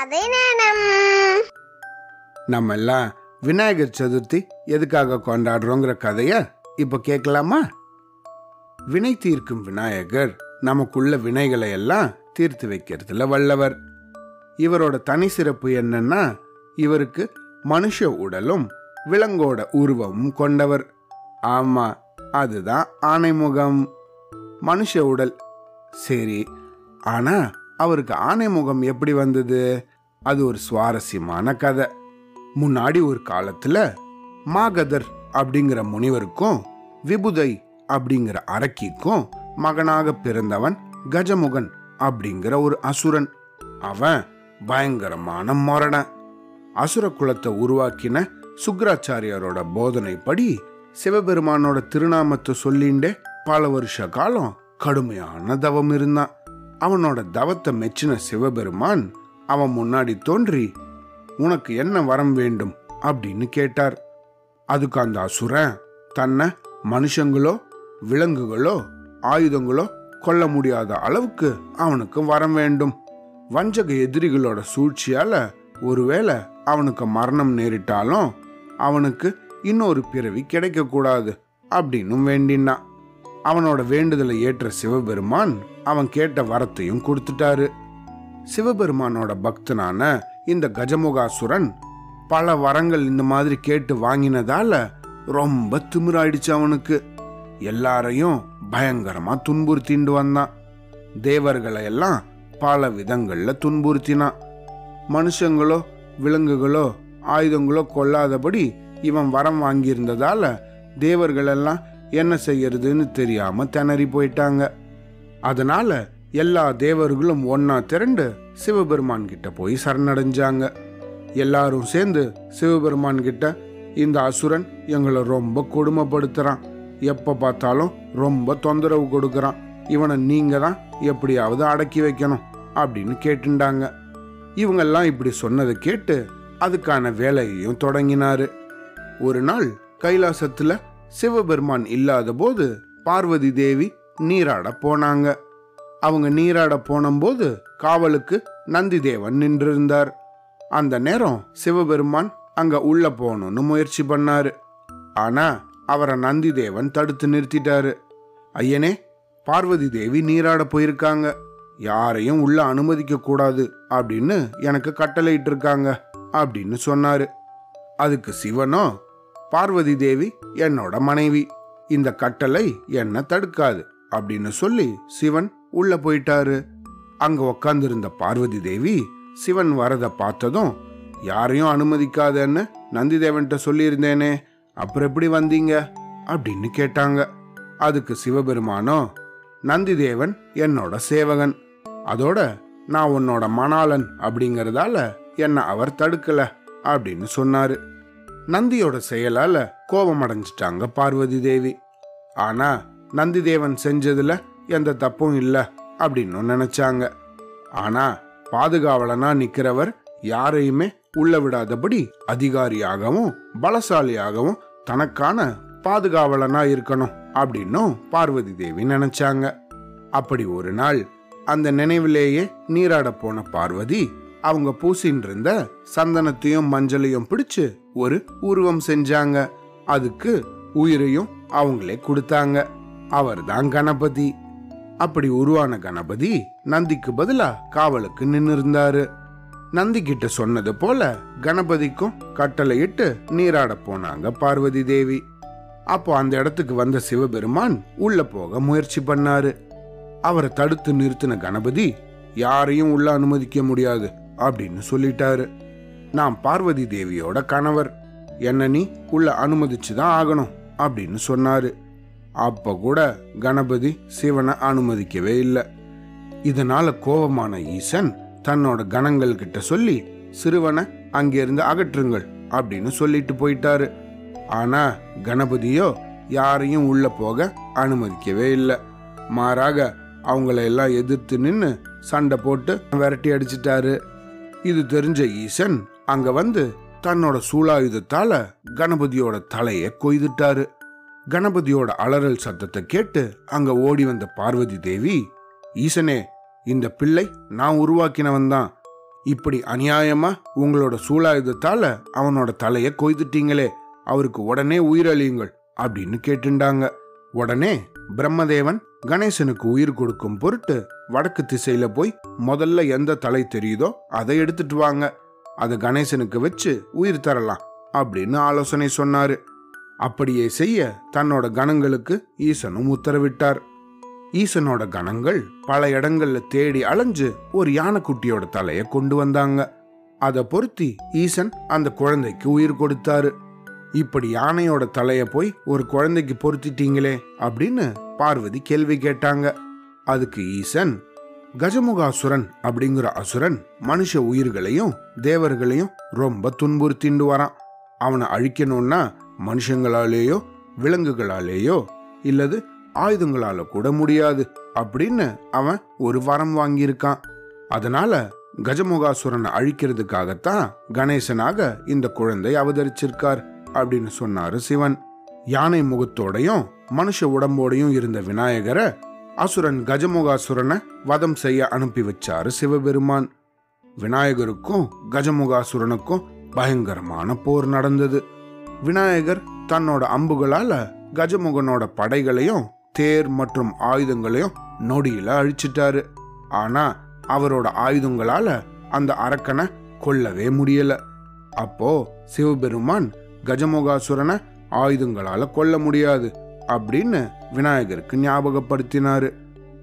கதை நேரம் நம்ம எல்லாம் விநாயகர் சதுர்த்தி எதுக்காக கொண்டாடுறோங்கிற கதைய இப்ப கேட்கலாமா? வினை தீர்க்கும் விநாயகர் நமக்குள்ள வினைகளை எல்லாம் தீர்த்து வைக்கிறதுல வல்லவர். இவரோட தனி சிறப்பு என்னன்னா இவருக்கு மனுஷ உடலும் விலங்கோட உருவமும் கொண்டவர். ஆமா அதுதான் ஆனைமுகம் மனுஷ உடல். சரி ஆனா அவருக்கு ஆணைமுகம் எப்படி வந்தது? அது ஒரு சுவாரஸ்யமான கதை. முன்னாடி ஒரு காலத்துல மாகதர் அப்படிங்கிற முனிவருக்கும் விபுதை அப்படிங்கிற அரக்கிக்கும் மகனாக பிறந்தவன் கஜமுகன் அப்படிங்கிற ஒரு அசுரன். அவன் பயங்கரமான மொரடன் அசுர குலத்தை உருவாக்கின சுக்கராச்சாரியாரோட போதனைப்படி சிவபெருமானோட திருநாமத்தை சொல்லிண்டே பல வருஷ காலம் கடுமையான தவம் இருந்தான். அவனோட தவத்தை மெச்சின சிவபெருமான் அவன் முன்னாடி தோன்றி உனக்கு என்ன வரம் வேண்டும்? அப்படின்னு கேட்டார். அதுக்கு அந்த அசுரன் தன்னை மனுஷங்களோ விலங்குகளோ ஆயுதங்களோ கொல்ல முடியாத அளவுக்கு அவனுக்கு வரம் வேண்டும். வஞ்சக எதிரிகளோட சூழ்ச்சியால ஒருவேளை அவனுக்கு மரணம் நேரிட்டாலும் அவனுக்கு இன்னொரு பிறவி கிடைக்கக்கூடாது அப்படின்னும் வேண்டினான். அவனோட வேண்டுதலை ஏற்ற சிவபெருமான் அவன் கேட்ட வரத்தையும் கொடுத்துட்டாரு. சிவபெருமானோட பக்தனான இந்த கஜமுகாசுரன் பல வரங்கள் இந்த மாதிரி கேட்டு வாங்கினதால ரொம்ப திமிராயிடுச்சு அவனுக்கு. எல்லாரையும் பயங்கரமா துன்புறுத்திண்டு வந்தான். தேவர்களை எல்லாம் பல விதங்கள்ல துன்புறுத்தினான். மனுஷங்களோ விலங்குகளோ ஆயுதங்களோ கொல்லாதபடி இவன் வரம் வாங்கியிருந்ததால தேவர்களெல்லாம் என்ன செய்யறதுன்னு தெரியாம திணறி போயிட்டாங்க. அதனால எல்லா தேவர்களும் ஒன்னா திரண்டு சிவபெருமான் கிட்ட போய் சரணடைஞ்சாங்க. எல்லாரும் சேர்ந்து சிவபெருமான் கிட்ட இந்த அசுரன் எங்களை ரொம்ப கொடுமைப்படுத்துறான். எப்ப பார்த்தாலும் ரொம்ப தொந்தரவு கொடுக்கறான். இவனை நீங்க தான் எப்படியாவது அடக்கி வைக்கணும் அப்படின்னு கேட்டுண்டாங்க. இவங்கெல்லாம் இப்படி சொன்னதை கேட்டு அதுக்கான வேலையையும் தொடங்கினாரு. ஒரு நாள் கைலாசத்துல சிவபெருமான் இல்லாத போது பார்வதி தேவி நீராட போனாங்க. அவங்க நீராட போனபோது காவலுக்கு நந்திதேவன் நின்றிருந்தார். அந்த நேரம் சிவபெருமான் அங்க உள்ள போகணும்னு முயற்சி பண்ணாரு. ஆனா அவரை நந்திதேவன் தடுத்து நிறுத்திட்டாரு. ஐயனே பார்வதி தேவி நீராட போயிருக்காங்க. யாரையும் உள்ள அனுமதிக்க கூடாது அப்படின்னு எனக்கு கட்டளையிட்டு இருக்காங்க அப்படின்னு சொன்னாரு. அதுக்கு சிவனோ பார்வதி தேவி என்னோட மனைவி இந்த கட்டளை என்ன தடுக்காது. அப்படின்னு சொல்லி சிவன் உள்ள போயிட்டாரு. அங்க உக்காந்துருந்த பார்வதி தேவி சிவன் வரத பார்த்ததும் யாரையும் அனுமதிக்காதன்னு நந்திதேவன்கிட்ட சொல்லியிருந்தேனே அப்புறம் எப்படி வந்தீங்க? அப்படின்னு கேட்டாங்க. அதுக்கு சிவபெருமானோ நந்திதேவன் என்னோட சேவகன். அதோட நான் உன்னோட மணாளன் அப்படிங்கறதால என்ன அவர் தடுக்கல அப்படின்னு சொன்னாரு. நந்தியோட செயலால கோபம் அடைஞ்சிட்டாங்க பார்வதி தேவி. ஆனா நந்திதேவன் செஞ்சதுல எந்த தப்பும் இல்லை அப்படின்னு நினைச்சாங்க. ஆனா பாதுகாவலனா நிக்கிறவர் யாரையுமே உள்ள விடாதபடி அதிகாரியாகவும் பலசாலியாகவும் தனக்கான பாதுகாவலனா இருக்கணும் அப்படின்னும் பார்வதி தேவி நினைச்சாங்க. அப்படி ஒரு நாள் அந்த நினைவிலேயே நீராட போன பார்வதி அவங்க பூசின்னு இருந்த சந்தனத்தையும் மஞ்சளையும் பிடிச்சு ஒரு உருவம் செஞ்சாங்க. அதுக்கு உயிரையும் அவங்களே கொடுத்தாங்க. அவர்தான் கணபதி. அப்படி உருவான கணபதி நந்திக்கு பதிலா காவலுக்கு நின்னு இருந்தாரு நந்தி கிட்ட சொன்னது போல கணபதிக்கும் கட்டளையிட்டு நீராட போனாங்க பார்வதி தேவி. அப்போ அந்த இடத்துக்கு வந்த சிவபெருமான் உள்ள போக முயற்சி பண்ணாரு. அவரை தடுத்து நிறுத்தின கணபதி யாரையும் உள்ள அனுமதிக்க முடியாது அப்படின்னு சொல்லிட்டாரு. நான் பார்வதி தேவியோட கணவர். என்ன நீ உள்ள அனுமதிச்சுதான் ஆகணும் அப்படின்னு சொன்னாரு. அப்ப கூட கணபதி சிவனை அனுமதிக்கவே இல்லை. இதனால கோபமான ஈசன் தன்னோட கணங்கள் கிட்ட சொல்லி சிறுவனை அங்கிருந்து அகற்றுங்கள் அப்படின்னு சொல்லிட்டு போயிட்டாரு. ஆனா கணபதியோ யாரையும் உள்ள போக அனுமதிக்கவே இல்லை. மாறாக அவங்கள எல்லாம் எதிர்த்து நின்று சண்டை போட்டு விரட்டி அடிச்சிட்டாரு. இது தெரிஞ்ச ஈசன் அங்க வந்து தன்னோட சூலாயுதத்தால கணபதியோட தலையை கொய்துட்டாரு. கணபதியோட அலறல் சத்தத்தை கேட்டு அங்க ஓடி வந்த பார்வதி தேவி ஈசனே இந்த பிள்ளை நான் உருவாக்கினவன் தான். இப்படி அநியாயமா உங்களோட சூழாயுதத்தால அவனோட தலையை கொய்துட்டீங்களே அவருக்கு உடனே உயிரழியுங்கள் அப்படின்னு கேட்டுண்டாங்க. உடனே பிரம்மதேவன் கணேசனுக்கு உயிர் கொடுக்கும் பொருட்டு வடக்கு திசையில போய் முதல்ல எந்த தலை தெரியுதோ அதை எடுத்துட்டு வாங்க. அதை கணேசனுக்கு வச்சு உயிர் தரலாம் அப்படின்னு ஆலோசனை சொன்னாரு. அப்படியே செய்ய தன்னோட கணங்களுக்கு ஈசனும் உத்தரவிட்டார். ஈசனோட கணங்கள் பல இடங்கள்ல தேடி அலைஞ்சு ஒரு யானைக்குட்டியோட தலையை கொண்டு வந்தாங்க. அதை பொருத்தி ஈசன் அந்த குழந்தைக்கு உயிர் கொடுத்தாரு. இப்படி யானையோட தலைய போய் ஒரு குழந்தைக்கு பொருத்திட்டீங்களே அப்படின்னு பார்வதி கேள்வி கேட்டாங்க. அதுக்கு ஈசன் கஜமுகாசுரன் அப்படிங்கிற அசுரன் மனுஷ உயிர்களையும் தேவர்களையும் ரொம்ப துன்புறுத்திண்டு வரான். அவனை அழிக்கணும்னா மனுஷங்களாலேயோ விலங்குகளாலேயோ இல்லது ஆயுதங்களால கூட முடியாது அப்படின்னு அவன் ஒரு வரம் வாங்கியிருக்கான். அதனால கஜமுகாசுரனை அழிக்கிறதுக்காகத்தான் கணேசனாக இந்த குழந்தை அவதரிச்சிருக்கார் அப்படின்னு சொன்னாரு சிவன். யானை முகத்தோடையும் மனுஷ உடம்போடையும் இருந்த விநாயகரை அசுரன் கஜமுகாசுரனை வதம் செய்ய அனுப்பி வச்சாரு சிவபெருமான். விநாயகருக்கும் கஜமுகாசுரனுக்கும் பயங்கரமான போர் நடந்தது. விநாயகர் தன்னோட அம்புகளால கஜமுகனோட படைகளையும் தேர் மற்றும் ஆயுதங்களையும் நொடியில அழிச்சிட்டாரு. ஆனா அவரோட ஆயுதங்களால அந்த அரக்கனை கொல்லவே முடியல. அப்போ சிவபெருமான் கஜமுகாசுரனை ஆயுதங்களால கொல்ல முடியாது அப்படின்னு விநாயகருக்கு ஞாபகப்படுத்தினாரு.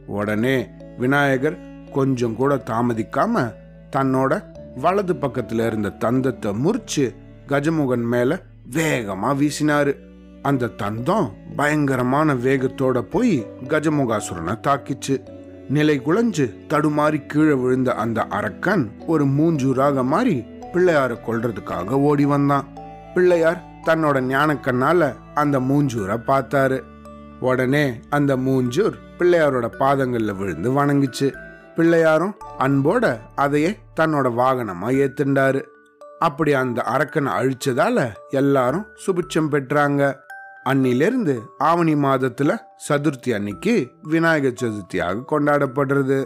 உடனே விநாயகர் கொஞ்சம் கூட தாமதிக்காம தன்னோட வலது பக்கத்துல இருந்த தந்தத்தை முறிச்சு கஜமுகன் மேல வேகமா வீசினாரு. அந்த தந்தம் பயங்கரமான வேகத்தோட போய் கஜமுகாசுரனை தாக்கிச்சு. நிலை குலைஞ்சு தடுமாறி கீழே விழுந்த அந்த அரக்கன் ஒரு மூஞ்சூராக மாறி பிள்ளையார கொல்றதுக்காக ஓடி வந்தான். பிள்ளையார் தன்னோட ஞானக்கண்ணால அந்த மூஞ்சூரை பார்த்தாரு. உடனே அந்த மூஞ்சூர் பிள்ளையாரோட பாதங்கள்ல விழுந்து வணங்கிச்சு. பிள்ளையாரும் அன்போட அதையே தன்னோட வாகனமா ஏத்துண்டாரு. அப்படி அந்த அரக்கனை அழிச்சதால எல்லாரும் சுபிட்சம் பெற்றாங்க. அன்னிலிருந்து ஆவணி மாதத்துல சதுர்த்தி அன்னைக்கு விநாயகர் சதுர்த்தியாக கொண்டாடப்படுறது.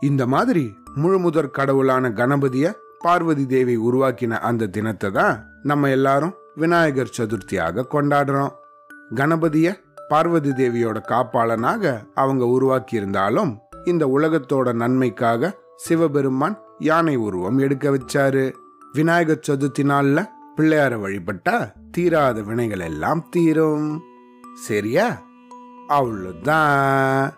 இந்த மாதிரி முழுமுதற் கடவுளான கணபதிய பார்வதி தேவி உருவாக்கின அந்த தினத்தை தான் நம்ம எல்லாரும் விநாயகர் சதுர்த்தியாக கொண்டாடுறோம். கணபதிய பார்வதி தேவியோட காப்பாளனாக அவங்க உருவாக்கி இருந்தாலும் இந்த உலகத்தோட நன்மைக்காக சிவபெருமான் யானை உருவம் எடுக்க வச்சாரு. விநாயகர் சதுர்த்தி நாள்ல பிள்ளையார வழிபட்டா தீராத வினைகள் எல்லாம் தீரும். சரியா? அவ்வளோதான்